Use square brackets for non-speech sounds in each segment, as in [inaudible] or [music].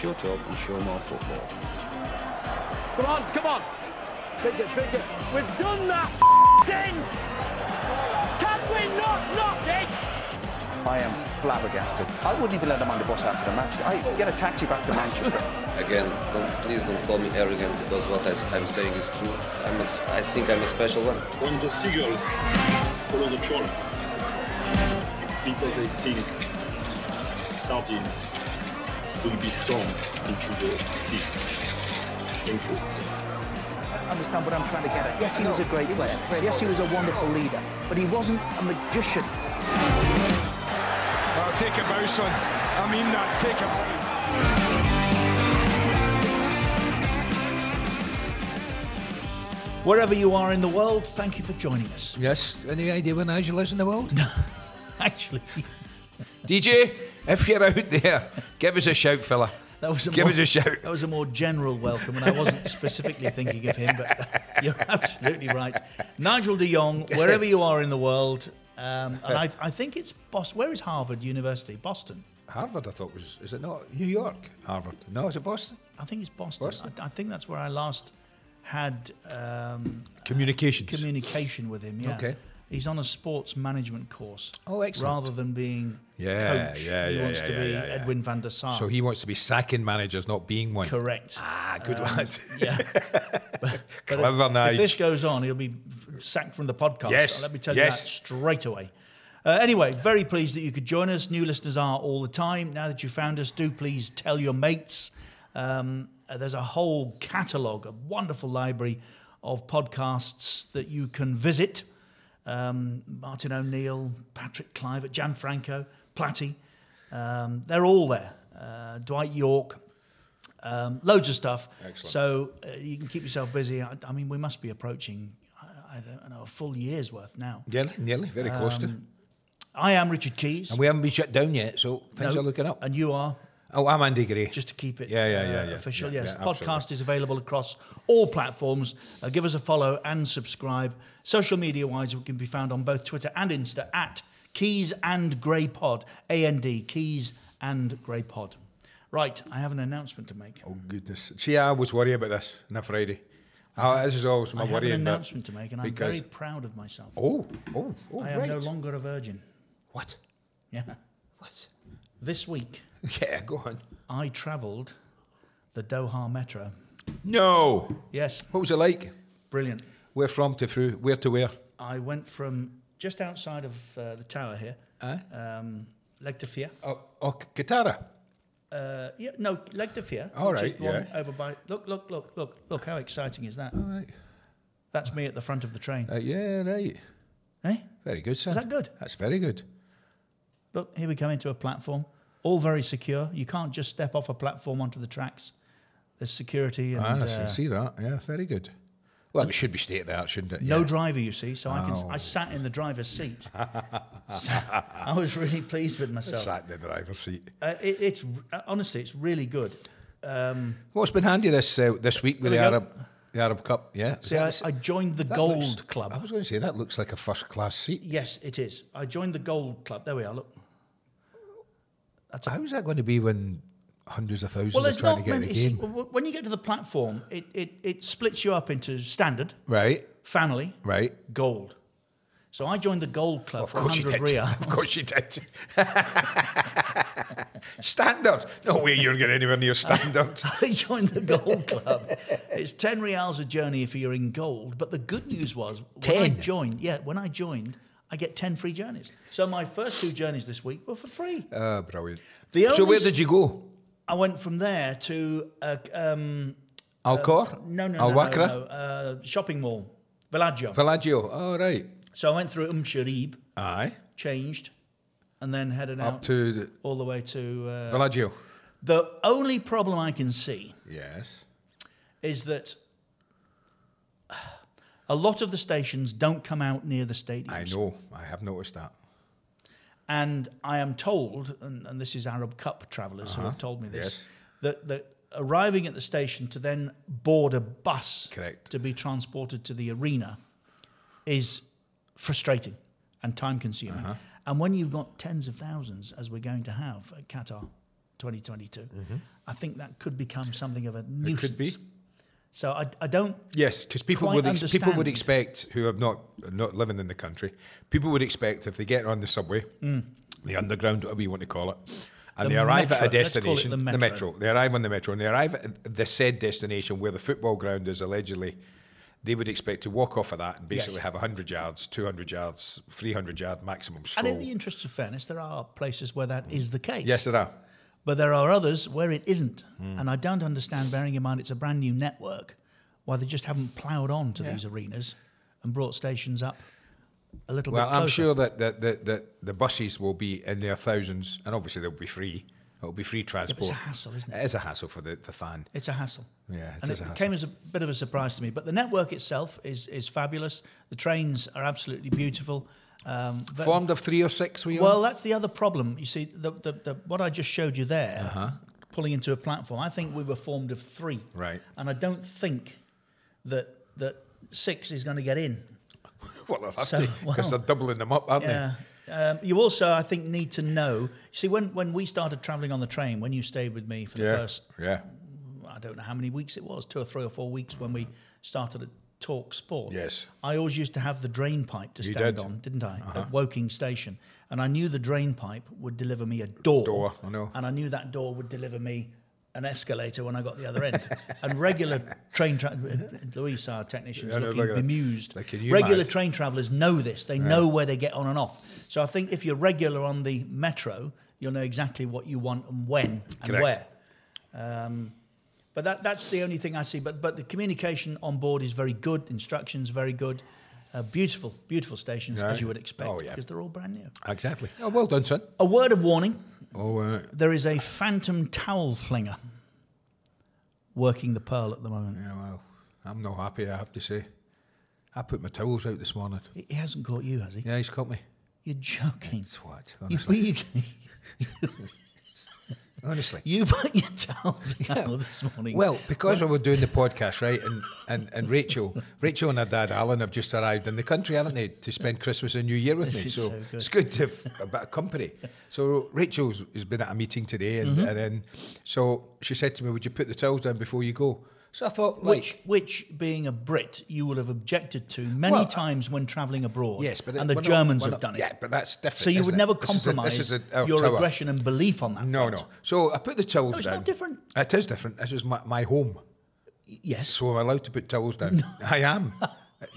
Suggest you shut up and show more football. Come on, come on. Bigger, bigger. We've done that thing. Can we not knock it? I am flabbergasted. I wouldn't even let them on the bus after the match. I get a taxi back to Manchester. [laughs] Again, don't, please don't call me arrogant because what I, I'm saying is true. I'm a, I think I'm a special one. When the seagulls follow the trawler, it's because they think sardines will be thrown into the sea. Thank you. I understand what I'm trying to get at? Yes, he was a great player. Yes, he was a wonderful leader, but he wasn't a magician. Oh, take a bow, son. I mean that. Take a bow. Wherever you are in the world, thank you for joining us. Yes. Any idea when Nigel is in the world? No, [laughs] Actually, DJ, if you're out there, give us a shout, fella. that was a Give more, us a shout. That was a more general welcome, and I wasn't specifically thinking of him, but [laughs] you're absolutely right. Nigel de Jong, wherever you are in the world, um, and I, I think it's Boston. Where is Harvard University? Boston. Harvard, I thought was. Is it not New York? Harvard. No, is it Boston? I think it's Boston. Boston? I, I think that's where I last had um, Communications. communication with him. Yeah. Okay. He's on a sports management course. Oh, excellent. Rather than being Yeah, coach, yeah, he yeah, wants yeah, to yeah, be yeah, yeah. Edwin van der Sar. So he wants to be sacking managers, not being one. correct. Ah, good Um, lad. Yeah. [laughs] [laughs] But Clever, if, Nige. if this goes on, he'll be sacked from the podcast. Yes, Let me tell yes. you that straight away. Uh, anyway, very pleased that you could join us. New listeners are all the time. Now that you found us, do please tell your mates. Um, uh, there's a whole catalogue, a wonderful library of podcasts that you can visit. Um, Martin O'Neill, Patrick Kluivert, Jan Franco, Platty. Um, they're all there. Uh, Dwight Yorke, um, loads of stuff. Excellent. So uh, you can keep yourself busy. I, I mean, we must be approaching, I, I don't know, a full year's worth now. Nearly, nearly, very close to. Um, I am Richard Keys. And we haven't been shut down yet, so things No, are looking up. And you are, Oh, I'm Andy Gray. just to keep it Yeah, yeah, uh, yeah, yeah. official. Yeah, yes, yeah, podcast absolutely. is available across all platforms. Uh, give us a follow and subscribe. Social media wise, we can be found on both Twitter and Insta at Keys and Gray Pod. A N D, Keys and Gray Pod. Right, I have an announcement to make. Oh, goodness. See, I was worried about this on a Friday. Oh, this is always my I have an announcement to make, and I'm very proud of myself. Oh, oh, oh, I am right. no longer a virgin. What? Yeah. What? This week, [laughs] Yeah, go on. I travelled the Doha Metro. No. Yes, What was it like? brilliant. Where from to through? Where to where? I went from just outside of uh, the tower here, Aye. um, Legtaifiya. Oh, oh Katara. Uh, yeah, no, Legtaifiya. All right, one yeah. Over by. Look, look, look, look, look! How exciting is that? All right. That's me at the front of the train. Uh, yeah, right. eh? Very good, sir. Is that good? That's very good. Look, here we come into a platform, all very secure. You can't just step off a platform onto the tracks. There's security and ah, I uh, see that. Yeah, very good. Well, it should be state of the art, shouldn't it? no Yeah. driver, you see. So I can. Oh. I sat in the driver's seat. [laughs] So I was really pleased with myself. Sat in the driver's seat. Uh, it, it's honestly, it's really good. Um, What's been handy this uh, this week with the go. Arab the Arab Cup? Yeah. See, I, I joined the Gold looks- Club. I was going to say that looks like a first class seat. Yes, it is. I joined the Gold Club. There we are. Look. That's a, How's that going to be when hundreds of thousands well, are trying to get many. you see, game? when you get to the platform, it, it, it splits you up into standard, Right, family, right. gold. So I joined the Gold Club Of for 100 did. reals. Of course you did. standard. No way you're getting anywhere near standard. [laughs] I joined the Gold Club. It's 10 reals a journey if you're in gold. But the good news was, when I 10? joined, yeah, when I joined, I get 10 free journeys. So my first two journeys this week were for free. Ah, brilliant. The so where did you go? I went from there to uh, um, Al Khor? no, no, Al no, no, Wakra? no, uh, shopping mall, Villaggio. Villaggio. Oh, right. so I went through Um Sharib, Aye. changed, and then headed out Up to the all the way to uh, Villaggio. The only problem I can see Yes. is that a lot of the stations don't come out near the stadiums. I know. I have noticed that. And I am told, and, and this is Arab Cup travellers who Uh-huh. have told me this, Yes. that, that arriving at the station to then board a bus Correct. to be transported to the arena is frustrating and time consuming. Uh-huh. And when you've got tens of thousands, as we're going to have at Qatar 2022, I think that could become something of a nuisance. Mm-hmm. It could be. So I, I don't. Yes, because people would ex- people would expect who have not not living in the country, people would expect if they get on the subway, the underground, whatever you want to call it, and Mm. The they arrive at a metro, let's call it destination, the metro. They arrive on the metro and they arrive at the said destination where the football ground is allegedly. They would expect to walk off of that and basically Yes. have 100 yards, 200 yards, 300 yard maximum stroll. And in the interest of fairness, there are places where that is the case. yes, there are. But there are others where it isn't. Hmm. And I don't understand, bearing in mind it's a brand new network, why they just haven't ploughed on to Yeah. these arenas and brought stations up a little Well, bit closer. I'm sure that, that, that, that the buses will be in their thousands, and obviously they'll be free. It'll be free transport. It's a hassle, isn't it? It is a hassle for the, the fan. It's a hassle. Yeah, it and is it a hassle. came as a bit of a surprise to me. But the network itself is is fabulous. The trains are absolutely beautiful. Um, Formed of three or six, were you Well, on? that's the other problem. You see, the, the, the, what I just showed you there, Uh-huh. pulling into a platform, I think we were formed of three. Right. And I don't think that that six is going to get in. [laughs] Well, they'll have So, to, because well, they're doubling them up, aren't they? Yeah. Um, you also, I think, need to know. See, when, when we started travelling on the train, when you stayed with me for the Yeah, first, yeah. I don't know how many weeks it was, two or three or four weeks when we started at Talk Sport. Yes. I always used to have the drain pipe to You stand did. Uh-huh. on, didn't I? At Woking Station. And I knew the drain pipe would deliver me a door. Door, I know. And I knew that door would deliver me an escalator when I got the other end. [laughs] and regular train tra- Luis, our technician's Yeah, looking look bemused. Like, regular train travellers know this. They know where they get on and off. So I think if you're regular on the metro, you'll know exactly what you want and when and Correct. where. Um, but that, that's the only thing I see. But but the communication on board is very good. Instructions very good. Uh, beautiful, beautiful stations Yeah. as you would expect Oh, yeah. because they're all brand new. Exactly. Oh, well done, son. A word of warning: Oh, uh, there is a phantom towel flinger working the pearl at the moment. yeah, well, I'm not happy, I have to say. I put my towels out this morning. He hasn't caught you, has he? Yeah, he's caught me. You're joking. What? You, Honestly. [laughs] you, Honestly. [laughs] you put your towels out this morning. Well, because we were doing the podcast, right, and, and, and Rachel, [laughs] Rachel and her dad Alan have just arrived in the country, haven't they, to spend Christmas and New Year with This me. So, so good. it's good to have a bit of company. So Rachel's has been at a meeting today, and, Mm-hmm. and then so she said to me, "Would you put the towels down before you go?" So I thought, like, which, which, being a Brit, you will have objected to many Well, times when travelling abroad. yes, but and the we're not- Germans have done it. Yeah, but that's definitely. so you would it? never This is a- compromise this is a, oh, our your tower. aggression and belief on that. No, front. no. So I put the towels No, it's down. not different. It is different. This is my, my home. Yes. So I'm allowed to put towels down. [laughs] I am. [laughs]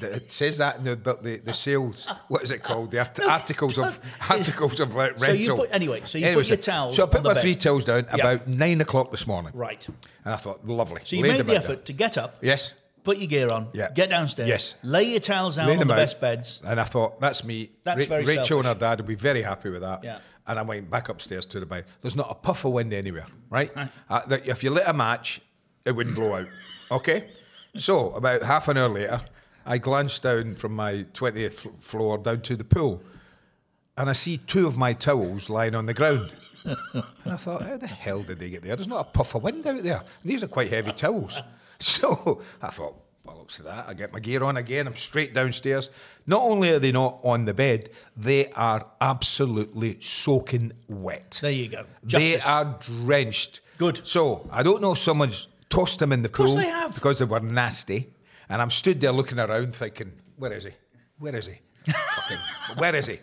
It- says that in the the, the, sales. What is it called? The art- [laughs] articles of [laughs] articles of re- rental. So you put- anyway, so you put your towels So I put my three towels down Yeah. about nine o'clock this morning. Right. And I thought, lovely. So you Laid made the effort down. to get up, Yes. put your gear on, Yeah. get downstairs, Yes. lay your towels out Laid on the out. best beds. And I thought, that's me. That's very Rachel and her dad will be very happy with that. Yeah. And I went back upstairs to the bed. There's not a puff of wind anywhere, right? Right. Uh, that if you lit a match, it wouldn't blow out. Okay? So, about half an hour later, I glanced down from my 20th floor down to the pool and I see two of my towels lying on the ground. and I thought, how the hell did they get there? There's not a puff of wind out there. And these are quite heavy towels. [laughs] So I thought, bollocks to that. I get my gear on again. I'm straight downstairs. Not only are they not on the bed, they are absolutely soaking wet. There you go. They are drenched. Good. So I don't know if someone's tossed them in the course pool they have. because they were nasty. And I'm stood there looking around thinking, where is he? Where is he? Fucking, where is he?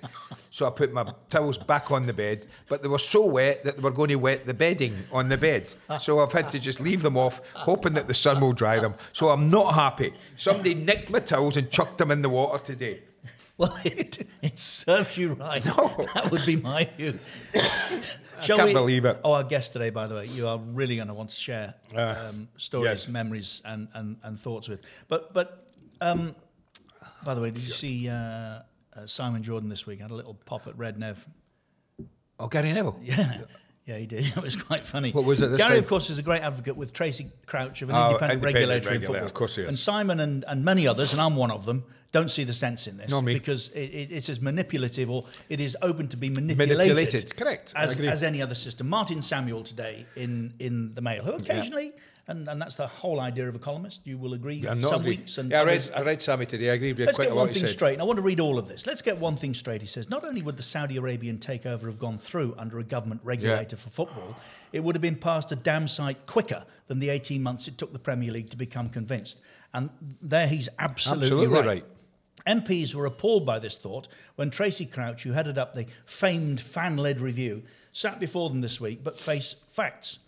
So I put my towels back on the bed, but they were so wet that they were going to wet the bedding on the bed. So I've had to just leave them off, hoping that the sun will dry them. So I'm not happy. Somebody nicked my towels and chucked them in the water today. Well, [laughs] it, it serves you right. No. That would be my view. [coughs] I can't believe it. Oh, our guest today, by the way, you are really going to want to share Uh, um, stories, yes. memories, and, and, and thoughts with. But but um, by the way, did you see uh, uh, Simon Jordan this week? Had a little pop at Red Nev. Oh, Gary Neville. Yeah. Yeah, he did. [laughs] It was quite funny. What was it this Gary, time? of course, is a great advocate with Tracy Crouch of an Oh, independent, independent regulator in regulator, football. of course he is. And Simon and, and many others, and I'm one of them, don't see the sense in this because it, it, it's as manipulative or it is open to be manipulated. Manipulated, correct. As, as any other system. Martin Samuel today in, in the Mail, who occasionally, and, and that's the whole idea of a columnist, you will agree, I'm some agree. weeks and yeah, I read, I read Sammy today. I agree with Let's quite get a lot one thing said. straight. and I want to read all of this. Let's get one thing straight. He says not only would the Saudi Arabian takeover have gone through under a government regulator for football, it would have been passed a damn sight quicker than the 18 months it took the Premier League to become convinced. And there he's absolutely, Absolutely right. right. MPs were appalled by this thought when Tracy Crouch, who headed up the famed fan led review, sat before them this week but face facts.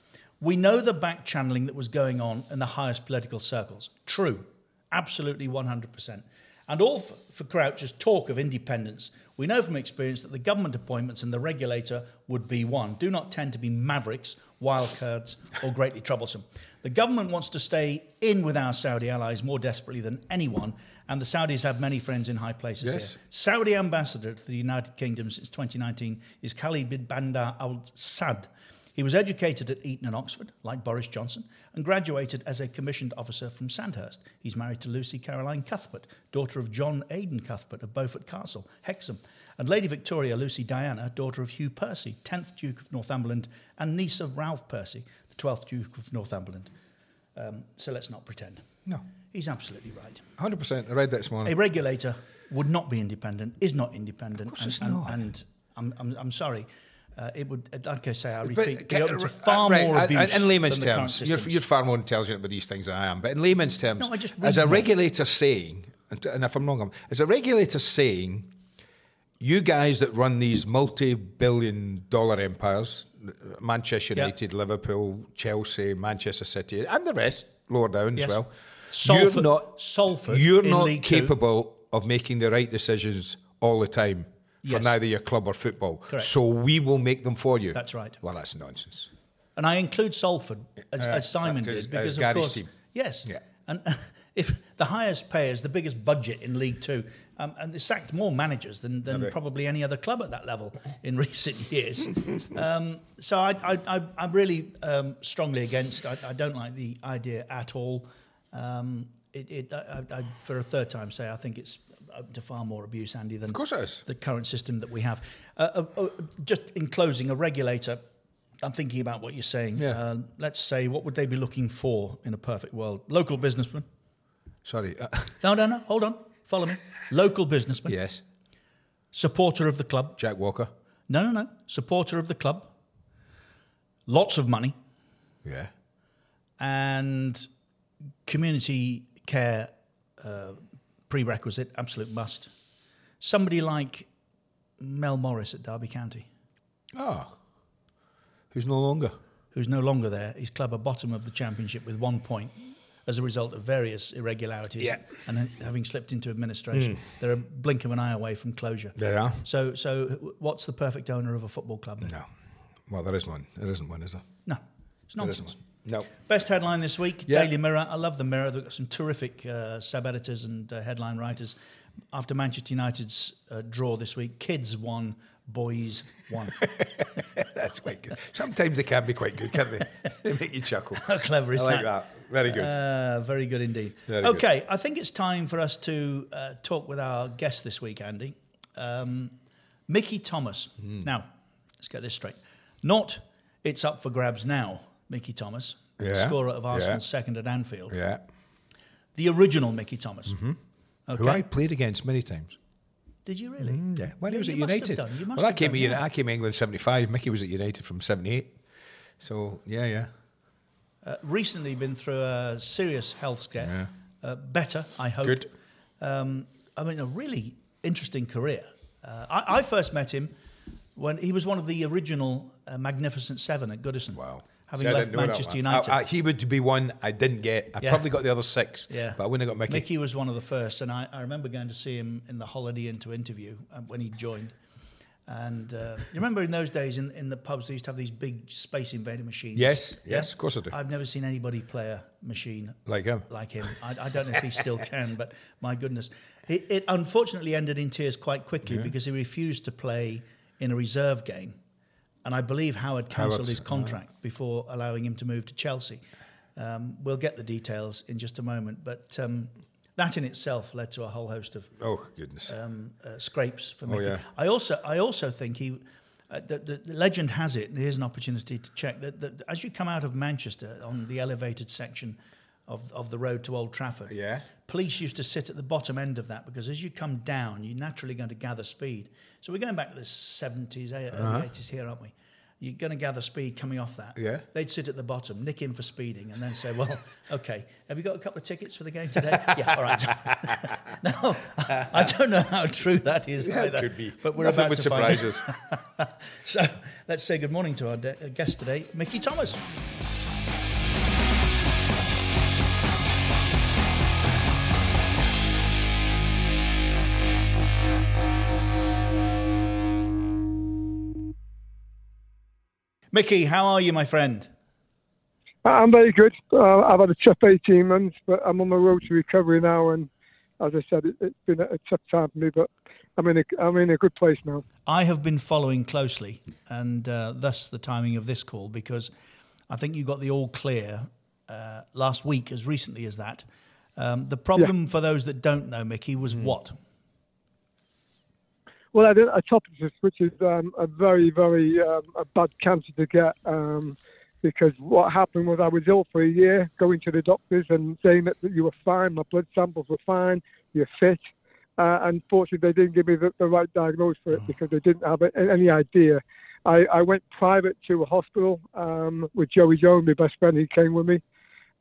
We know the back channeling that was going on in the highest political circles. True. Absolutely 100%. And all for, for Crouch's talk of independence, we know from experience that the government appointments and the regulator would be one, do not tend to be mavericks, wildcards, or greatly troublesome. The government wants to stay in with our Saudi allies more desperately than anyone, and the Saudis have many friends in high places Yes. here. Saudi ambassador to the United Kingdom since 2019 is Khalid bin Bandar Al Saud. He was educated at Eton and Oxford, like Boris Johnson, and graduated as a commissioned officer from Sandhurst. He's married to Lucy Caroline Cuthbert, daughter of John Aidan Cuthbert of Beaufort Castle, Hexham, and Lady Victoria Lucy Diana, daughter of Hugh Percy, 10th Duke of Northumberland, and niece of Ralph Percy, the 12th Duke of Northumberland. Um, so let's not pretend. No. He's absolutely right. 100%. I read that this morning. A regulator would not be independent, is not independent. Of course and, it's and, not. and I'm, I'm, I'm sorry. Uh, it would, like I say, I But, repeat, be open to uh, far right, more uh, abuse In layman's than the terms, you're, you're far more intelligent about these things than I am. But in layman's terms, No, as a regulator saying, and, and if I'm wrong, I'm- as a regulator saying, you guys that run these multi-billion-dollar empires, Manchester. United, Liverpool, Chelsea, Manchester City, and the rest, lower down Yes. as well. Salford- you're not Salford You're not League Two. capable of making the right decisions all the time for Yes. neither your club or football. Correct. So we will make them for you. That's right. Well, that's nonsense. And I include Salford as, Uh, as Simon did because of Gary's course, team. yes, Yeah. And [laughs] if the highest payers, the biggest budget in League Two, um, and they sacked more managers than, than probably any other club at that level in [laughs] recent years. um, so I, I, I, I'm really um, strongly against. I, I don't like the idea at all. Um, it, it, I, I, for a third time, say I think it's up to far more abuse, Andy, than Of course it is. the current system that we have. Uh, uh, uh, just in closing, a regulator. I'm thinking about what you're saying. Yeah. Uh, let's say, what would they be looking for in a perfect world? Local businessman. Sorry. Uh, [laughs] No, no, no. Hold on. Follow me. Local businessman. yes. Supporter of the club. Jack Walker. No, no, no. Supporter of the club. Lots of money Yeah. and community care uh, prerequisite, absolute must. Somebody like Mel Morris at Derby County. Ah. Who's no longer? who's no longer there. His club are bottom of the championship with one point as a result of various irregularities Yeah. and having slipped into administration. They're a blink of an eye away from closure. They are. So, so what's the perfect owner of a football club then? No. Well, there is one. There isn't one, is there? No, it's There isn't nonsense. one. No. Best headline this week, Yeah. Daily Mirror. I love the Mirror. They've got some terrific uh, sub editors and uh, headline writers. After Manchester United's uh, draw this week, kids won, boys won. [laughs] That's quite good. Sometimes they can be quite good, can't they? [laughs] they make you chuckle. How clever is I like that? that. Very good. Uh, very good indeed. Very good. okay, I think it's time for us to uh, talk with our guest this week, Andy. Um, Mickey Thomas. Hmm. Now, let's get this straight. Not it's up for grabs now, Mickey Thomas, Yeah, scorer of Arsenal's yeah. second at Anfield. yeah. The original Mickey Thomas. Okay. Who I played against many times. Did you really? Mm, yeah. When Yeah, he was at you must have United. done, you must Well, I came, done. I came to England 75. Mickey was at United from 78. So, yeah, yeah. Uh, recently been through a serious health scare. Yeah. Uh, better, I hope. Good. Um, I mean, a really interesting career. Uh, I, I first met him when he was one of the original uh, Magnificent Seven at Goodison. Wow. Having See, left didn't know that Manchester. United. I- I- he would be one I didn't get. I Yeah. probably got the other six. Yeah, but I wouldn't have got Mickey. Mickey was one of the first, and I, I remember going to see him in the Holiday Inn to interview uh, when he joined. And uh, you remember in those days in, in the pubs they used to have these big Space Invader machines. Yes, yes, of course I do. I've never seen anybody play a machine Like him. Like him, I, I don't know if he still [laughs] can, but my goodness, it, it unfortunately ended in tears quite quickly Yeah. because he refused to play in a reserve game, and I believe Howard cancelled his contract before allowing him to move to Chelsea. Um, we'll get the details in just a moment, but um, that in itself led to a whole host of Oh goodness. um, uh, scrapes for Oh, yeah. I also, I also think he. Uh, the, the, the legend has it. and Here's an opportunity to check that, that as you come out of Manchester on the elevated section of of the road to Old Trafford, Yeah. police used to sit at the bottom end of that because as you come down, you're naturally going to gather speed. So we're going back to the 70s, eh, early Uh-huh. 80s here, aren't we? You're going to gather speed coming off that. Yeah. They'd sit at the bottom, nick in for speeding, and then say, "Well, [laughs] okay, have you got a couple of tickets for the game today?" yeah, all right. [laughs] no, I don't know how true that is Yeah, it either. could be. But we're Nothing about would to find surprise out. [laughs] so let's say good morning to our de- uh, guest today, Mickey Thomas. Mickey, how are you, my friend? I'm very good. Uh, I've had a tough 18 months, but I'm on the road to recovery now. And as I said, it, it's been a, a tough time for me, but I'm in a, I'm in a good place now. I have been following closely, and uh, thus the timing of this call, because I think you got the all clear uh, last week, as recently as that. Um, the problem for those that don't know, Mickey, was what? Well, I did a topic which is um, a very, very um, a bad cancer to get um, because what happened was I was ill for a year, going to the doctors and saying that, that you were fine, my blood samples were fine, you're fit. Uh, unfortunately, they didn't give me the, the right diagnosis for it because they didn't have any idea. I, I went private to a hospital um, with Joey Jones, my best friend. He came with me.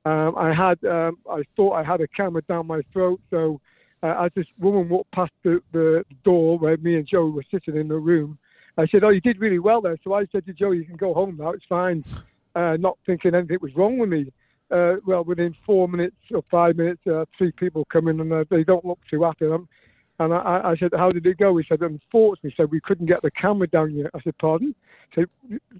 Um, I had, um, I thought I had a camera down my throat, so uh, as this woman walked past the, the door where me and Joe were sitting in the room, I said, "Oh, you did really well there." So I said to Joe, "You can go home now. It's fine." [laughs] Uh, not thinking anything was wrong with me. Uh, well, within four minutes or five minutes, uh, three people come in and uh, they don't look too happy. And, I'm- and I, I said, "How did it go?" He said, "Unfortunately, he said we couldn't get the camera down yet." I said, "Pardon?" So,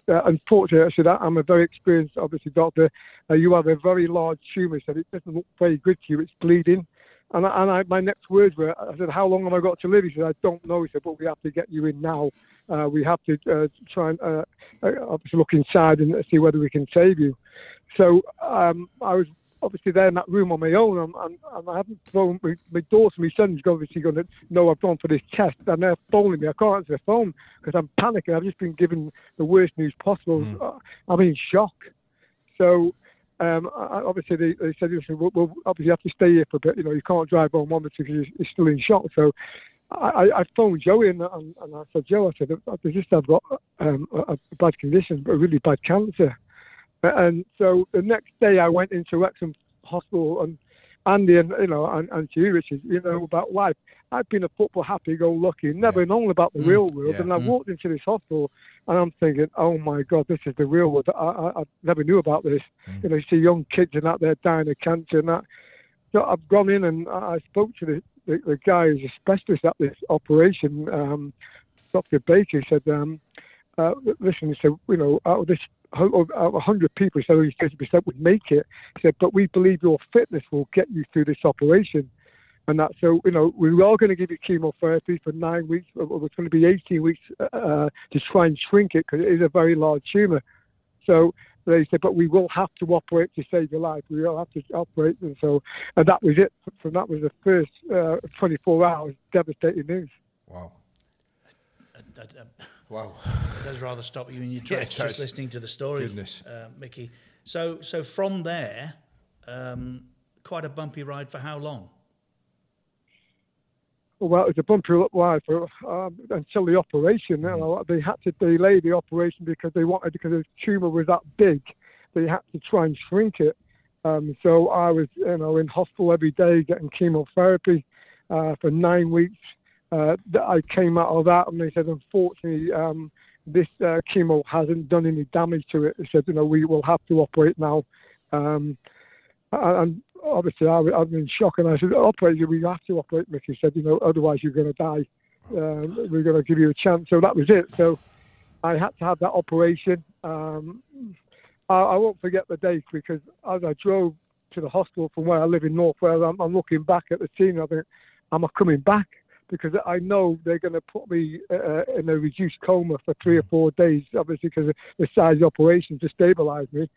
uh, unfortunately, I said, "I'm a very experienced, obviously, doctor. Uh, you have a very large tumour." He said, "It doesn't look very good to you. It's bleeding." And, I, and I, my next words were, I said, "How long have I got to live?" He said, "I don't know." He said, "But we have to get you in now. Uh, we have to uh, try and uh, uh, obviously look inside and see whether we can save you." So um, I was obviously there in that room on my own, and, and, and I haven't phoned my, my daughter, my son's obviously going to know I've gone for this test, and they're phoning me. I can't answer the phone because I'm panicking. I've just been given the worst news possible. Uh, I'm in shock. So um, obviously they, they said, listen, we'll, we'll obviously have to stay here for a bit. You know, you can't drive home obviously because you're, you're still in shock. So I, I phoned Joey and, and, and I said, Joe, I said, I just have got um, a, a bad condition, a really bad cancer. And so the next day I went into Wrexham Hospital and Andy and you know and, and to you, Richard, you know about life. I've been a football happy-go-lucky, never known about the real world, yeah. and I walked into this hospital and I'm thinking, oh my God, this is the real world. I, I, I never knew about this. You know, you see young kids and out there dying of cancer and that. So I've gone in and I I spoke to the, the, the guy who's a specialist at this operation, um, Dr. Baker. He said, um, uh, listen, he said, you know, out of this out of 100 people, he said only 30% would make it. He said, but we believe your fitness will get you through this operation. And that, so, you know, we are going to give you chemotherapy for nine weeks. It was going to be 18 weeks uh, to try and shrink it because it is a very large tumor. So they said, but we will have to operate to save your life. We will have to operate. And so, and that was it. So that was the first uh, 24 hours, devastating news. Wow. Uh, uh, Wow. It does rather stop you in your [laughs] tracks it just listening to the story, Goodness. uh, Mickey. So, so from there, um, quite a bumpy ride for how long? Well, it was a bumpy ride for um, until the operation. You know, they had to delay the operation because they wanted because the tumor was that big. They had to try and shrink it. Um, so I was, you know, in hospital every day getting chemotherapy uh, for nine weeks. Uh, that I came out of that, and they said, unfortunately, um, this uh, chemo hasn't done any damage to it. They said, you know, we will have to operate now. Um, and obviously, I, was in shock, and I said, operate, we have to operate. Mickey said, you know, otherwise you're going to die. Um, we're going to give you a chance. So that was it. So I had to have that operation. Um, I, I, won't forget the day because as I drove to the hospital from where I live in North Wales, I'm, I'm looking back at the scene. I think, am I coming back? Because I know they're going to put me uh, in a reduced coma for three or four days, obviously because of the size of the operation to stabilise me.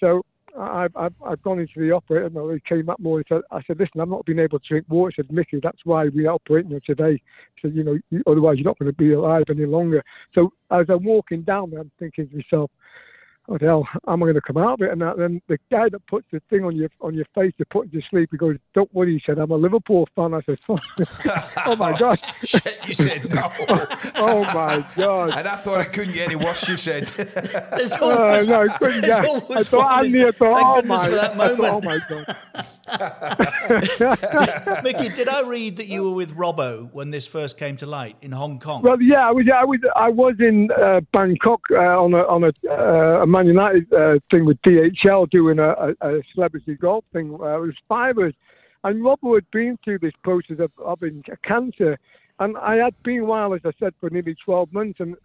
So I've, I've, I've gone into the operator and he came up more. He said, I said, listen, I'm not being able to drink water. He said, Mickey, that's why we are operating you today. Said, you know, otherwise you're not going to be alive any longer. So as I'm walking down there, I'm thinking to myself, what the hell am I going to come out of it? And then the guy that puts the thing on your on your face to put you to sleep, he goes, "Don't worry," he said, "I'm a Liverpool fan." I said, [laughs] "Oh, oh my [laughs] god!" Shit, you said no. [laughs] oh my god! And I thought it couldn't get any worse. You said, "There's always, uh, no, it couldn't get." I thought, I thought, oh my, that moment. Thought, oh my god! Mickey, did I read that you were with Robbo when this first came to light in Hong Kong? Well, yeah, I was. I was. I was in uh, Bangkok uh, on a on a, uh, a Man United uh, thing with DHL doing a, a, a celebrity golf thing. Uh, it was five of us. And Robbo had been through this process of having cancer. And I had been well, as I said, for nearly 12 months. And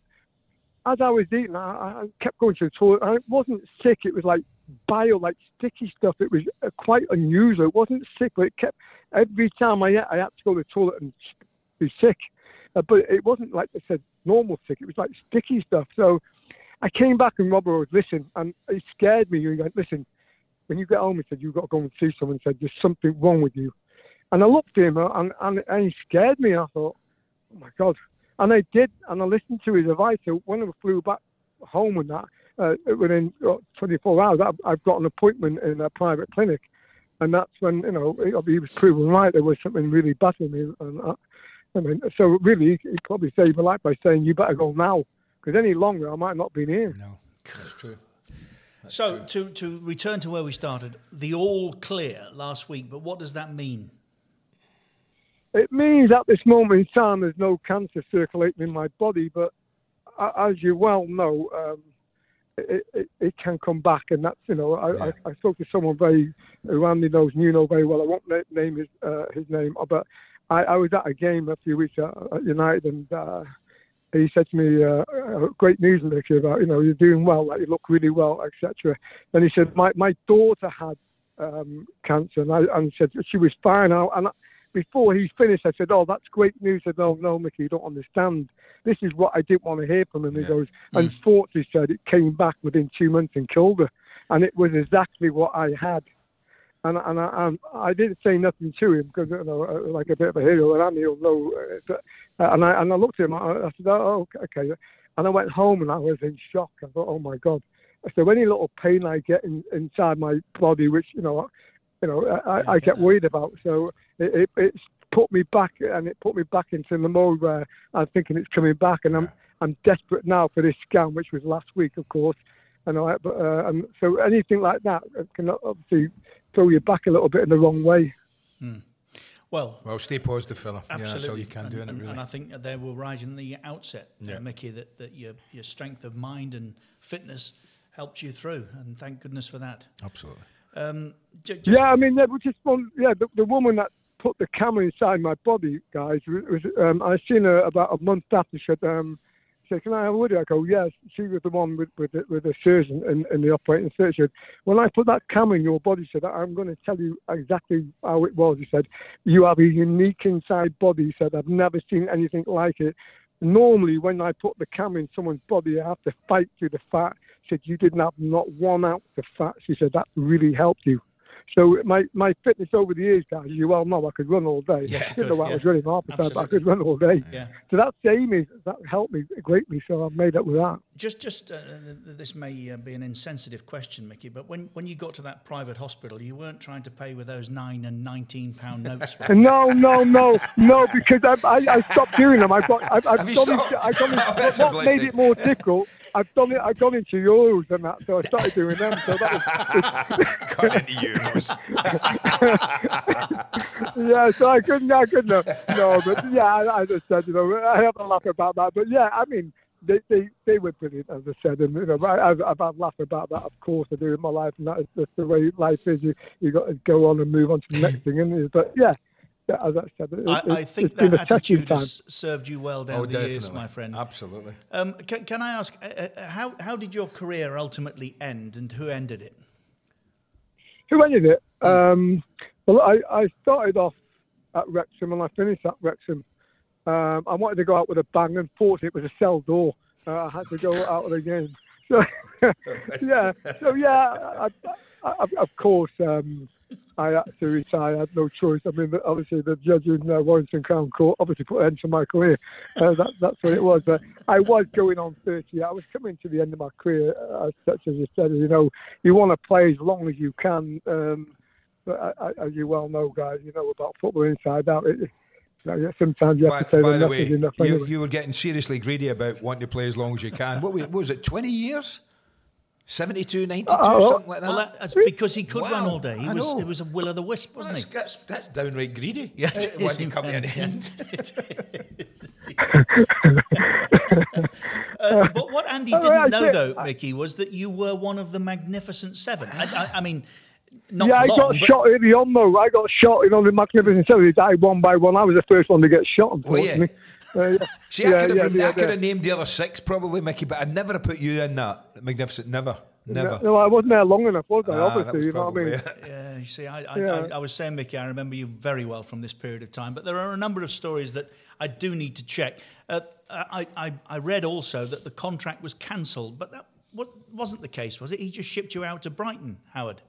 as I was eating, I, I kept going to the toilet. I wasn't sick. It was like bile, like sticky stuff. It was uh, quite unusual. It wasn't sick, but it kept, every time I, ate, I had to go to the toilet and be sick. Uh, but it wasn't like I said, normal sick. It was like sticky stuff. So I came back and Robert was listen, and it scared me. He went, listen, when you get home, he said, you've got to go and see someone. He said, there's something wrong with you. And I looked at him and, and, and he scared me. I thought, oh my God. And I did, and I listened to his advice. So when I flew back home and that, uh, within 24 hours, I've, I've got an appointment in a private clinic. And that's when, you know, he was proven right. There was something really bad with me. And I mean, so really, he probably saved my life by saying, you better go now because any longer I might not be here. No, that's true. That's so true. to to return to where we started, the all clear last week. But what does that mean? It means at this moment in time, there's no cancer circulating in my body. But as you well know, um, it, it, it, can come back, and that's you know I, yeah. I, I, spoke to someone very who Andy knows, you know very well. I won't name his uh, his name, but I, I, was at a game a few weeks at United, and uh, he said to me, uh, uh, "Great news, Mickey, about you know you're doing well, like you look really well, etc." Then he said, "My my daughter had um, cancer," and I and said she was fine. And, and before he finished, I said, "Oh, that's great news." He said, "No, no, Mickey, you don't understand. This is what I didn't want to hear from him." Yeah. He goes, mm. "Unfortunately, said it came back within two months and killed her, and it was exactly what I had." And and I, I didn't say nothing to him because you know, uh, like a bit of a hero, and Andy will know. Uh, and I and I looked at him. I, I said, "Oh, okay." And I went home and I was in shock. I thought, "Oh my God!" So any little pain I get in, inside my body, which you know, you know, I, I get worried about. So it, it, it's put me back, and it put me back into the mode where I'm thinking it's coming back, and I'm I'm desperate now for this scan, which was last week, of course. And I, but, uh, and so anything like that can obviously throw you back a little bit in the wrong way. Hmm. Well, well, stay positive, fella. Absolutely. Yeah, that's all you can and, do, and, really. And I think they were right in the outset, uh, yeah. uh, Mickey, that, that your, your strength of mind and fitness helped you through, and thank goodness for that. Absolutely. Um, j- yeah, I mean, there was just one. Yeah, the, the woman that put the camera inside my body, guys, was, was um, I seen her about a month after. She said, um, said, "Can I have a word?" I go, "Yes." She was the one with with the, with the surgeon in, in the operating theatre. "When I put that camera in your body," she said, "I'm going to tell you exactly how it was." He said, "You have a unique inside body." He said, "I've never seen anything like it." Normally, when I put the camera in someone's body, I have to fight through the fat. She said, "You didn't have not one ounce of fat." She said, "That really helped you." So my, my fitness over the years, guys, you well know, I could run all day. Yeah, I didn't know what yeah. I was running half the time, but I could run all day. Yeah. So that saved me. That helped me greatly. So I've made up with that. Just, just uh, this may uh, be an insensitive question, Mickey, but when, when you got to that private hospital, you weren't trying to pay with those nine and nineteen pound notes. no, no, no, no, because I, I, I stopped doing them. I've got, I've, I've done it. I've done it. Oh, what made it more difficult? I've done it. I've gone into euros and that, so I started doing them. So that was got into euros. House. [laughs] yeah, so I couldn't, I couldn't. have- No, but yeah, I, I just said, you know, I have a laugh about that. But yeah, I mean, they they, they were brilliant, as I said, and you know, I, I've, I've had a laugh about that. Of course, I do in my life, and that is just the way life is. You you got to go on and move on to the next thing, and but yeah. yeah, As I said, it, I, it, I think it's been that a attitude has served you well down Oh, the years, my friend. Absolutely. Um, can, can I ask, uh, uh, how, how did your career ultimately end and who ended it? Who ended it? Um, well, I, I started off at Wrexham and I finished at Wrexham. Um, I wanted to go out with a bang, and fortunately, it was a cell door. Uh, I had to go out of the game. [laughs] So, [laughs] [laughs] yeah, so yeah, I, I, I, of course, um, I had to retire. I had no choice. I mean, obviously, the judge in uh, Warrington Crown Court obviously put an end to my career. Uh, that, that's what it was. But I was going on 30. I was coming to the end of my career, uh, as such as you said. You know, you want to play as long as you can. Um, but I, I, as you well know, guys, you know about football inside out. It, you know, yeah, sometimes you have By, to say by the way, you, anyway. you were getting seriously greedy about wanting to play as long as you can. What was, what was it, 20 years? 72, 92, Oh, something like that? Well, that- that's because he could run all day. He I was, know. it was a will o' the wisp, wasn't that's, he? that's, that's downright greedy. Yeah, Uh, it when is, you come to an end. Uh, but what Andy [laughs] Oh, didn't I know, though, Mickey, was that you were one of the Magnificent Seven. I, I, I mean, not yeah, for I long, got but shot early on though. I got shot in on the Magnificent Seven. They died one by one. I was the first one to get shot, Were unfortunately. Uh, yeah. See, I yeah, could have, yeah, I could yeah. have named the other six probably, Mickey, but I'd never have put you in that. Magnificent, never. Never. No, I wasn't there long enough, was I? Ah, Obviously, was you know what I mean. probably it. Yeah, you see, I, I, Yeah. I, I was saying, Mickey, I remember you very well from this period of time, but there are a number of stories that I do need to check. Uh, I, I, I read also that the contract was cancelled, but that what, wasn't the case, was it? He just shipped you out to Brighton, Howard.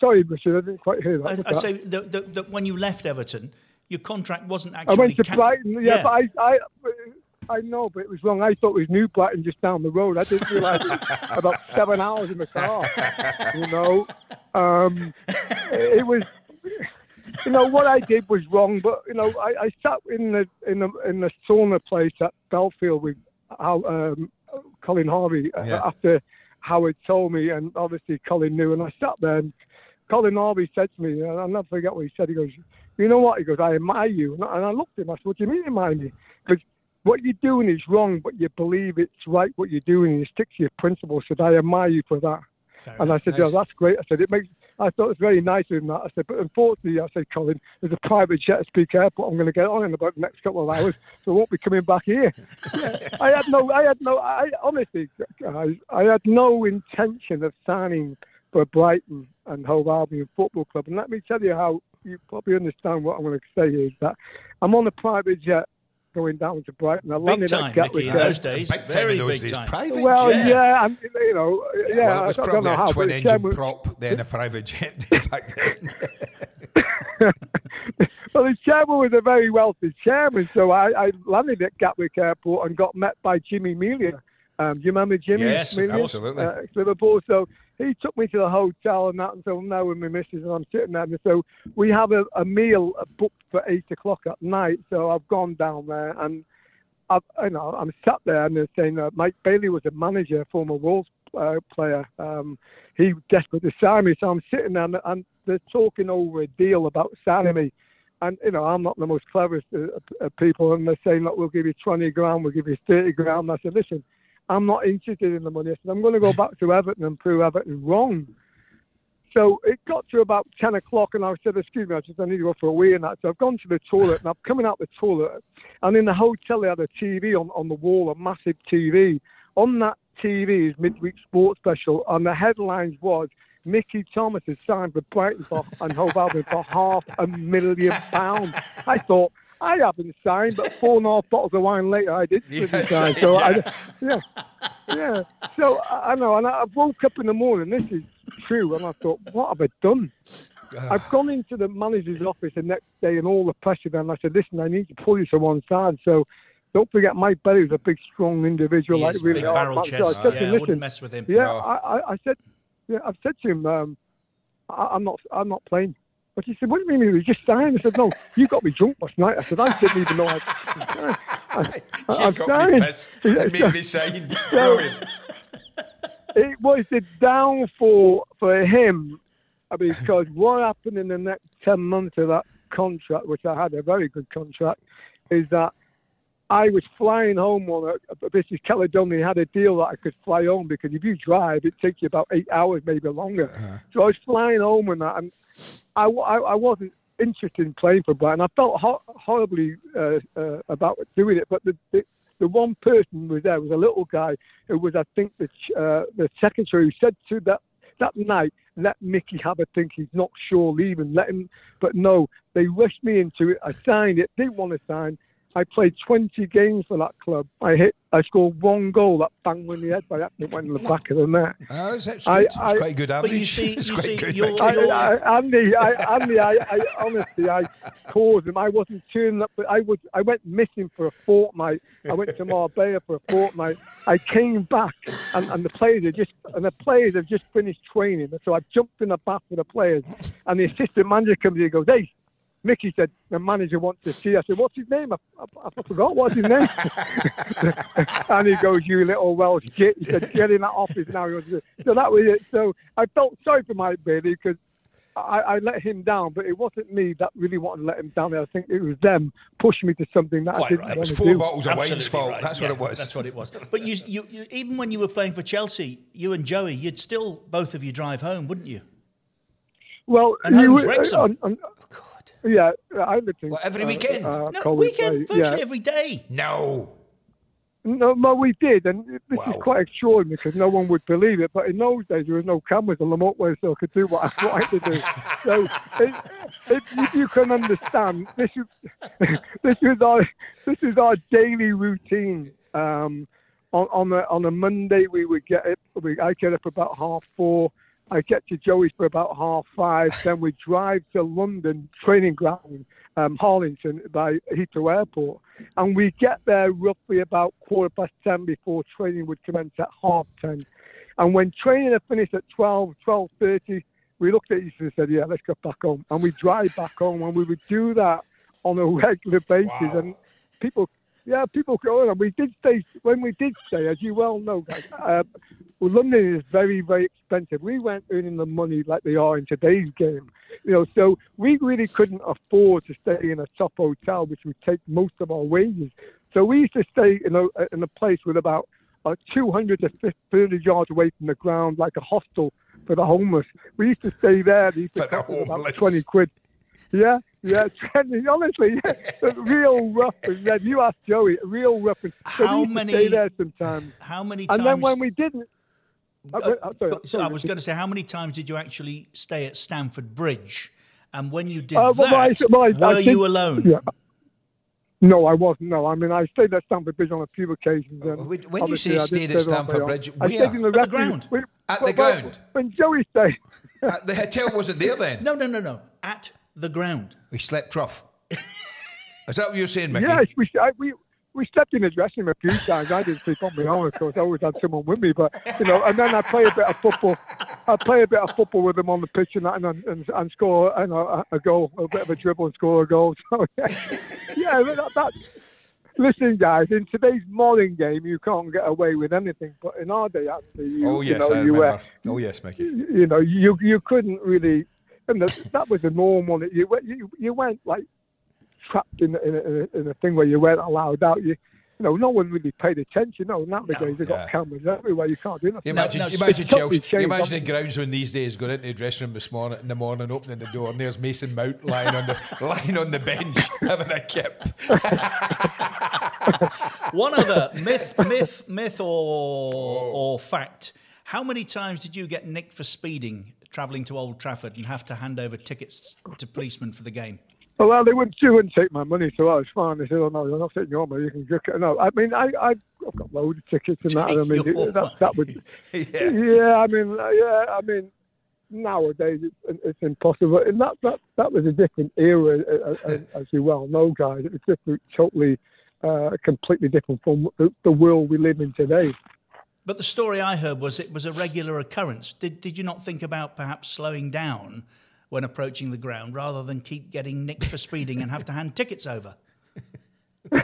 Sorry, Richard, I didn't quite hear that. I, I that? say that, that, that when you left Everton, your contract wasn't actually. I actually. went to can- Brighton. Yeah, but I, I, I know, but it was wrong. I thought it was New Brighton just down the road. I didn't realise it was [laughs] about seven hours in the car. You know, um, it was. You know what I did was wrong, but you know I, I sat in the in the in the sauna place at Bellefield with Al, um, Colin Harvey uh, Yeah. after Howard told me, and obviously Colin knew, and I sat there and Colin Harvey said to me, and I'll never forget what he said. He goes, "You know what?" He goes, "I admire you," and I, looked at him. I said, "What do you mean admire me?" Because what you're doing is wrong, but you believe it's right. What you're doing, and you stick to your principles. I said, "I admire you for that." and I said, Nice. "Yeah, that's great." I said, "It makes." I thought it was very nice of him that. I said, "But unfortunately," I said, "Colin, there's a private jet at Speke Airport. I'm going to get on in about the next couple of hours, [laughs] so I won't be coming back here." Yeah, [laughs] I had no, I had no, I honestly, guys, I had no intention of signing for Brighton and Hove Albion Football Club. And let me tell you how you probably understand what I'm going to say is that I'm on a private jet going down to Brighton. I Big landed time, at Gatwick Mickey, in those days. Big time very in those big days. time. Private Well, jet. yeah, and you know, yeah. well, it was I don't probably know how, a twin engine chairman- prop, then a private jet [laughs] back then. [laughs] well, the chairman was a very wealthy chairman, so I, I landed at Gatwick Airport and got met by Jimmy Melia. Um, do you remember Jimmy? Yes, Melia? absolutely. Uh, Liverpool. So he took me to the hotel and that, and so now with my missus, and I'm sitting there. And so we have a, a meal booked for eight o'clock at night. So I've gone down there and. I've, you know, I'm sat there and they're saying uh, Mike Bailey was a manager, former Wolves uh, player. Um, he desperate to sign me, so I'm sitting there and, and they're talking over a deal about signing me. And you know, I'm not the most cleverest of, of people, and they're saying, "Look, we'll give you 20 grand, we'll give you 30 grand." I said, "Listen, I'm not interested in the money." I said, "I'm going to go back to Everton and prove Everton wrong." So it got to about 10 o'clock, and I said, Excuse me, I just I need to go for a wee and that. So I've gone to the toilet, and I'm coming out the toilet, and in the hotel, they had a TV on, on the wall, a massive TV. On that TV is midweek sports special, and the headlines was Mickey Thomas has signed for Brighton and Hove Albion for half a million pounds. I thought, I haven't signed, but four and a half bottles of wine later, I did Yes, sign. So yeah. I, [laughs] yeah, yeah. So I, I know, and I, I woke up in the morning. This is true, and I thought, what have I done? I've gone into the manager's office the next day and all the pressure there, and I said, listen, I need to pull you to one side. So don't forget, Mike Bailey's a big, strong individual. He like is, really big barrel chest. So I said Yeah, I wouldn't mess with him. Yeah, No. I, I, I said, yeah, I've said to him, um, I, I'm not, I'm not playing. But he said, "What do you mean? You just signed?" I said, "No, you got me drunk last night." I said, "I didn't even know I." I, I, She I'm got me signed." pissed and made me sign. [laughs] So- it was the downfall for him, uh, because what happened in the next 10 months of that contract, which I had a very good contract, is that I was flying home on a, British Caledonia had a deal that I could fly home because if you drive, it takes you about eight hours, maybe longer. Uh-huh. So I was flying home and that, and I, I, I wasn't interested in playing for Brighton. I felt ho- horribly uh, uh, about doing it, but the, the the one person was there was a little guy who was, I think, the uh, the secretary who said to that that night, let Mickey have a think. He's not sure leaving. Let him. But no, they rushed me into it. I signed it. Didn't want to sign. I played 20 games for that club. I hit, I scored one goal that banged in the head by accident went in the back of the net. Oh, it's, it's, I- good. it's I- quite a good But average. you see, [laughs] it's you see, good. you're, I, you're, I, Andy, I, Andy, I, I honestly, I caused him. I wasn't turning up, but I was. I went missing for a fortnight. I went to Marbella for a fortnight. I came back, and, and the players had just and the players have just finished training. So I jumped in the bath with the players, and the assistant manager comes in and goes, "Hey." Mickey said, the manager wants to see. I said, what's his name? I, I, I forgot what's his name. [laughs] and he goes, you little Welsh git. He said, get in that office now. So that was it. So I felt sorry for Mike Bailey because I, I let him down, but it wasn't me that really wanted to let him down. I think it was them pushing me to something that I didn't right. It want was to four do. bottles of wine's Absolutely fault. right. That's Yeah, what it was. That's what it was. But you, you, you, even when you were playing for Chelsea, you and Joey, you'd still both of you drive home, wouldn't you? Well, And you home's were- Wrexham. Uh, on- on- yeah, I lived in What, every uh, weekend? uh, No, weekend, virtually yeah. every day. No. No, no, we did, and this Wow. is quite extraordinary because no one would believe it. But in those days, there was no cameras on the motorway, so I could do what I [laughs] wanted to do. so, if, if, if you can understand, this is [laughs] this is our this is our daily routine. Um, on on a, on a Monday, we would get it. We, I get up about half four. I get to Joey's for about half five. [laughs] Then we drive to London training ground, um, Harlington by Heathrow Airport, and we get there roughly about quarter past ten before training would commence at half ten. And when training had finished at 12, 12.30, we looked at each other and said, yeah, let's go back home. And we drive back home, and we would do that on a [laughs] regular basis. Wow. And people, yeah, people go, and we did stay, when we did stay, as you well know, guys, uh, well, London is very, very expensive. We weren't earning the money like they are in today's game. You know, so we really couldn't afford to stay in a top hotel, which would take most of our wages. So we used to stay in a, in a place with about uh, 200 to 300 yards away from the ground, like a hostel for the homeless. We used to stay there. They used to For the cost about 20 quid. Yeah, yeah, [laughs] Trendy, honestly, yeah, real rough and. You asked Joey, real rough and so How many- stay there sometimes. How many times? And then when we didn't, uh, uh, sorry, so sorry, I was going to say, how many times did you actually stay at Stamford Bridge? And when you did Uh, that, well, I- well, I- I were did- you alone? Yeah. No, I wasn't. No, I mean I stayed at Stamford Bridge on a few occasions. When- when you say stayed at Stamford Bridge. I stayed in the, At the ground? when- At the well, ground? When Joey stayed. Uh, the hotel wasn't there then. [laughs] No, no, no, no. At the ground. We slept rough. Is that what you're saying, Mickey? Yes, we, I, we we slept in the dressing room a few times. I didn't sleep on my own, of course. I always had someone with me, but you know. And then I play a bit of football. I play a bit of football with them on the pitch and that, and and, and score you know, a, a goal, a bit of a dribble and score a goal. [laughs] So yeah, yeah. That, that, listen, guys, in today's modern game, you can't get away with anything. But in our day, actually, you, Oh yes, you know, I you were remember. Oh yes, Mickey. you know, you you couldn't really, and that, that was the normal. You went- you you went like trapped in in a, in a thing where you weren't allowed out. You you know, no one really paid attention. No, nowadays they've got yeah. cameras everywhere. You can't do You nothing. imagine, no, you it's imagine totally Chelsea. You imagine the hasn't groundsman these days going into the dressing room this morning in the morning, opening the door, and there's Mason Mount lying on the [laughs] lying on the bench [laughs] having a kip. [laughs] One other myth, myth, myth, or Oh. or fact. How many times did you get nicked for speeding travelling to Old Trafford and have to hand over tickets to policemen for the game? Well, they wouldn't, they wouldn't take my money, so I was fine. They said, "Oh no, you're not taking your money. You can it." No, I mean, I, I I've got loads of tickets and that. and I [laughs] mean, that, that would, [laughs] yeah. yeah. I mean, yeah. I mean, nowadays it's, it's impossible, and that that that was a different era, uh, [laughs] as you well know, guys. It was different, totally, uh, completely different from the, the world we live in today. But the story I heard was it was a regular occurrence. Did did you not think about perhaps slowing down when approaching the ground rather than keep getting nicked for speeding and have to hand tickets over? [laughs]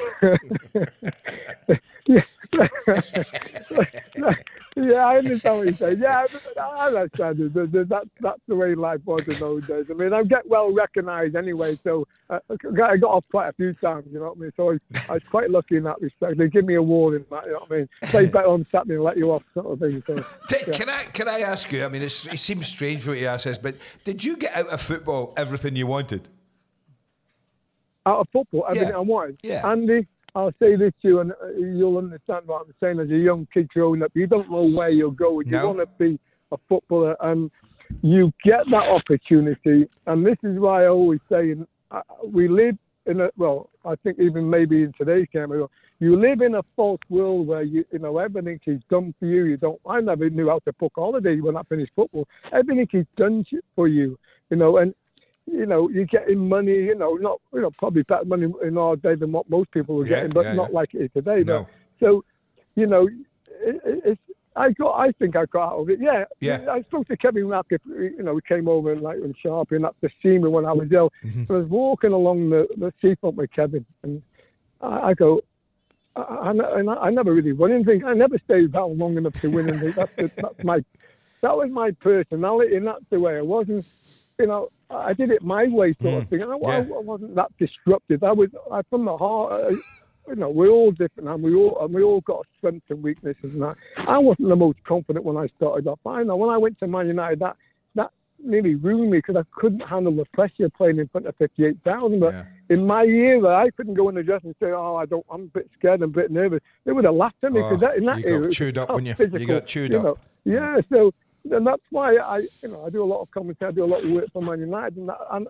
yeah, [laughs] yeah, I understand what you're saying. Yeah, I understand it. That's that's the way life was in those days. I mean, I get well recognised anyway, so uh, I got off quite a few times. You know what I mean? So I, I was quite lucky in that respect. They give me a warning, that, you know what I mean? Play better on Saturday and let you off, sort of thing. So, yeah. Can I can I ask you? I mean, it seems strange what you ask this, but did you get out of football everything you wanted? Out of football, everything yeah. I wanted. Yeah. Andy, I'll say this to you, and uh, you'll understand what I'm saying. As a young kid growing up, you don't know where you're going. No. You want to be a footballer, and you get that opportunity. And this is why I always say, uh, we live in a well, I think even maybe in today's camera, you live in a false world where you you know everything is done for you. You don't. I never knew how to book holiday when I finished football. Everything is done for you. You know, and you know, you're getting money, you know, not, you know, probably better money in our day than what most people were yeah, getting, but yeah, not yeah. like it is today. No. But, so, you know, it, it's, I got, I think I got out of it. Yeah. Yeah. I spoke to Kevin Rapp, you know, we came over and like when Sharpie and that to see me when I was ill. Mm-hmm. I was walking along the, the seafront with Kevin and I, I go, I, I, I, never really won anything. I never stayed that long enough to win anything. That's, that's my, that was my personality and that's the way I wasn't you know, I did it my way, sort mm. of thing. I, yeah. I, I, wasn't that disruptive. I was I, from the heart. Uh, you know, we're all different, and we all and we all got strengths and weaknesses. And that I wasn't the most confident when I started off. I know when I went to Man United, that that nearly ruined me because I couldn't handle the pressure playing in front of fifty-eight thousand. But yeah. in my era, I couldn't go in the dressing and say, "Oh, I don't. I'm a bit scared. I'm a bit nervous." They would have laughed at me because oh, in that you era, got chewed up, when you? Physical, you got chewed you up. Know, yeah, so and that's why I, you know, I do a lot of commentary, I do a lot of work for Man United, and, that, and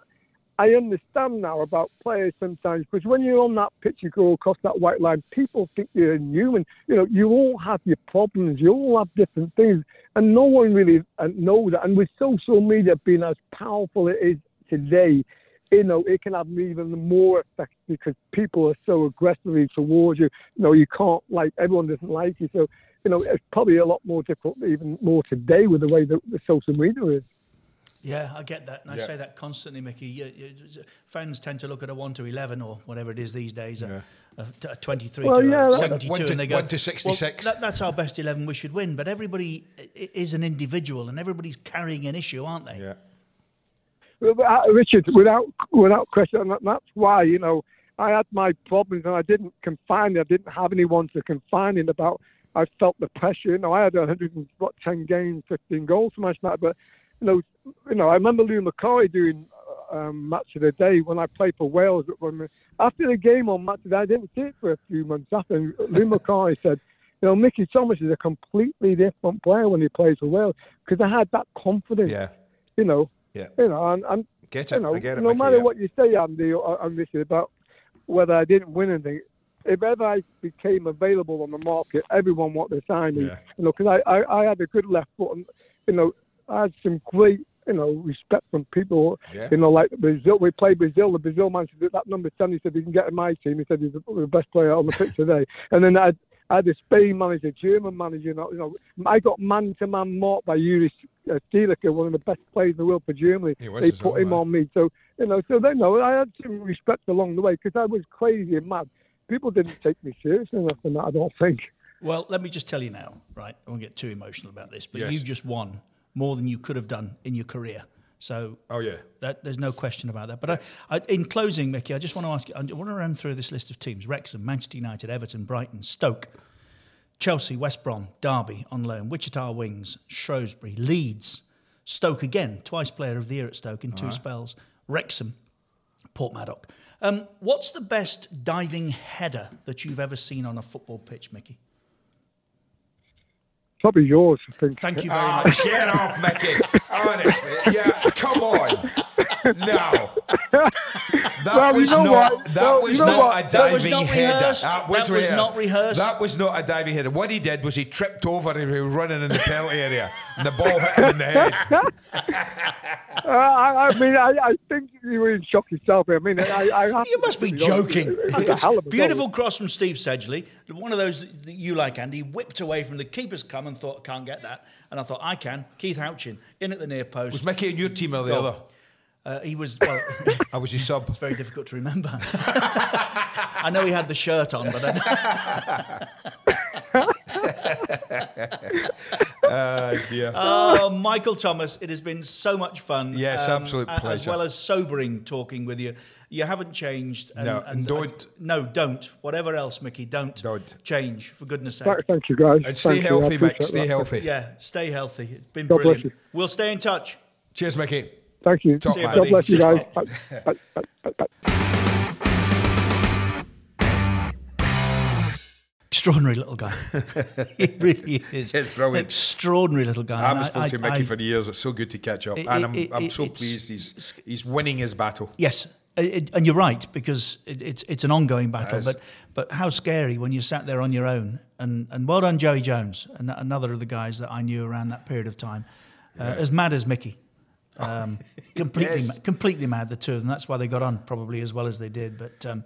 I understand now about players sometimes because when you're on that pitch, you go across that white line, people think you're inhuman. You know, you all have your problems, you all have different things, and no one really uh, knows that. And with social media being as powerful it is today, you know, it can have even more effect because people are so aggressively towards you. You know, you can't like everyone doesn't like you, so you know, it's probably a lot more difficult, even more today with the way that the social media is. Yeah, I get that, and yeah. I say that constantly, Mickey. You, you, fans tend to look at a one to eleven or whatever it is these days, yeah. a, a, twenty-three well, to yeah, seventy-two, one to, and they go one to sixty-six. Well, that, that's our best eleven. We should win, but everybody is an individual, and everybody's carrying an issue, aren't they? Yeah. Uh, Richard, without without question, that's why you know I had my problems, and I didn't confine. I didn't have anyone to confine in about I felt the pressure. You know, I had 110 games, 15 goals from match night, but you know, you know, I remember Lou Macari doing um, match of the day when I played for Wales. When after the game on match of the day, I didn't see it for a few months after. And Lou Macari [laughs] said, you know, Mickey Thomas is a completely different player when he plays for Wales because I had that confidence. Yeah. You know. Yeah. You know, and, and get it. You know, I get it, no Mickey, matter yeah. what you say, Andy or, or Richard, about whether I didn't win anything, if ever I became available on the market, everyone wanted to sign me. Yeah. You know, because I, I, I had a good left foot, and you know, I had some great you know respect from people. Yeah. You know, like Brazil. We played Brazil. The Brazil man said that number ten. He said he can get in my team. He said he's the best player on the pitch today. [laughs] And then I had, I had a Spain manager, German manager. You know, you know I got man to man marked by Uli Stielike, one of the best players in the world for Germany. They put him man. on me. So you know, so they know I had some respect along the way because I was crazy and mad people didn't take me seriously enough in that, I don't think. Well, let me just tell you now, right? I won't get too emotional about this, but yes. you just won more than you could have done in your career. So, oh yeah, that, there's no question about that. But I, I, in closing, Mickey, I just want to ask you. I want to run through this list of teams: Wrexham, Manchester United, Everton, Brighton, Stoke, Chelsea, West Brom, Derby on loan, Wichita Wings, Shrewsbury, Leeds, Stoke again, twice Player of the Year at Stoke in two right. spells, Wrexham, Porthmadog. Um, what's the best diving header that you've ever seen on a football pitch, Mickey? Probably yours, I think. Thank you very oh, much. Get off, Mickey. Honestly, yeah, come on. No. [laughs] That well, was you know not, what? that well, was you know not what? a diving that was not header. Rehearsed. That was, that rehearsed. was not rehearsed. That was not a diving header. What he did was he tripped over and he was running in the penalty area and the ball hit him in the head. [laughs] uh, I, I, mean, I, I, think you were in shock yourself. I mean, I, I you must be joking. beautiful cross from Steve Sedgley. One of those that you like, Andy. Whipped away from the keeper's come and thought, can't get that. And I thought, I can. Keith Houchen in at the near post. Was Mickey in your team or the other? Uh, he was well. [laughs] I was his sub. It's very difficult to remember. [laughs] I know he had the shirt on, but. I... Ah, [laughs] dear. Oh, Michael Thomas, it has been so much fun. Yes, absolute a- As well as sobering talking with you. You haven't changed. And, No, and don't. no, don't. Whatever else, Mickey, don't, Don't. change, for goodness sake. Thank, thank you, guys. And stay Thank healthy, Mick. Stay that. healthy. Yeah, stay healthy. It's been God bless brilliant. you. We'll stay in touch. Cheers, Mickey. Thank you. Top See you. God bless you guys. Bye, bye, bye, bye, bye. Extraordinary little guy. [laughs] he really is. It's brilliant. Extraordinary little guy. I haven't spoken to Mickey I- for years. It's so good to catch up, It- and I'm, it- I'm so pleased he's he's winning his battle. Yes, it, and you're right because it, it's it's an ongoing battle. But but how scary when you sat there on your own. And and well done, Joey Jones, an- another of the guys that I knew around that period of time, uh, as mad as Mickey. Um, completely, Yes. ma- completely mad. The two of them. That's why they got on probably as well as they did. But um,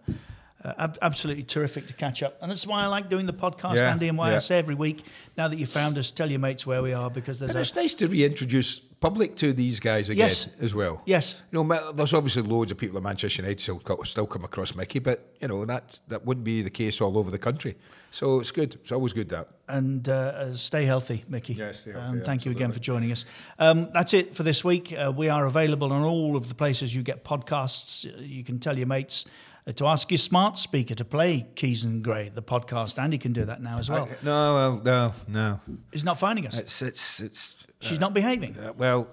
uh, ab- absolutely terrific to catch up, and that's why I like doing the podcast, Yeah, Andy, and why I say every week. Now that you found us, tell your mates where we are because there's And a it's nice to reintroduce public to these guys again Yes. as well. yes. You know, there's obviously loads of people at Manchester United still, still come across Mickey, but you know that that wouldn't be the case all over the country. So it's good. It's always good that. and uh, uh, stay healthy, Mickey. Yes, stay healthy, Um, thank you again for joining us. Um, that's it for this week. Uh, we are available on all of the places you get podcasts. Uh, You can tell your mates uh, to ask your smart speaker to play Keys and Gray, the podcast. Andy can do that now as well. no, well, no, no. He's not finding us. It's it's it's. She's not behaving. Uh, well,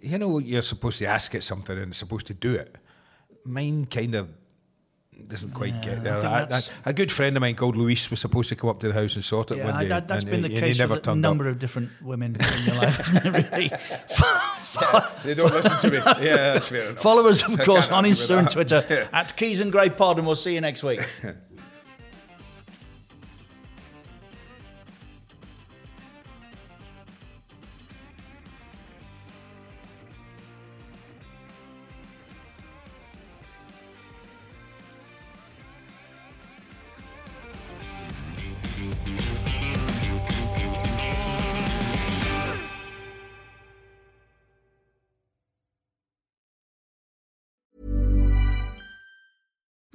you know, you're supposed to ask it something and it's supposed to do it. Mine kind of doesn't quite Yeah, get there. I- I- that's- a good friend of mine called Luis was supposed to come up to the house and sort it Yeah, one I- day. that, has and been the and case with a number up. of different women in your life, really? [laughs] They don't listen to me. Yeah, that's fair enough. Follow us, of course, on argue with Insta and that. Twitter [laughs] at Keys and Gray Pod, and we'll see you next week. [laughs]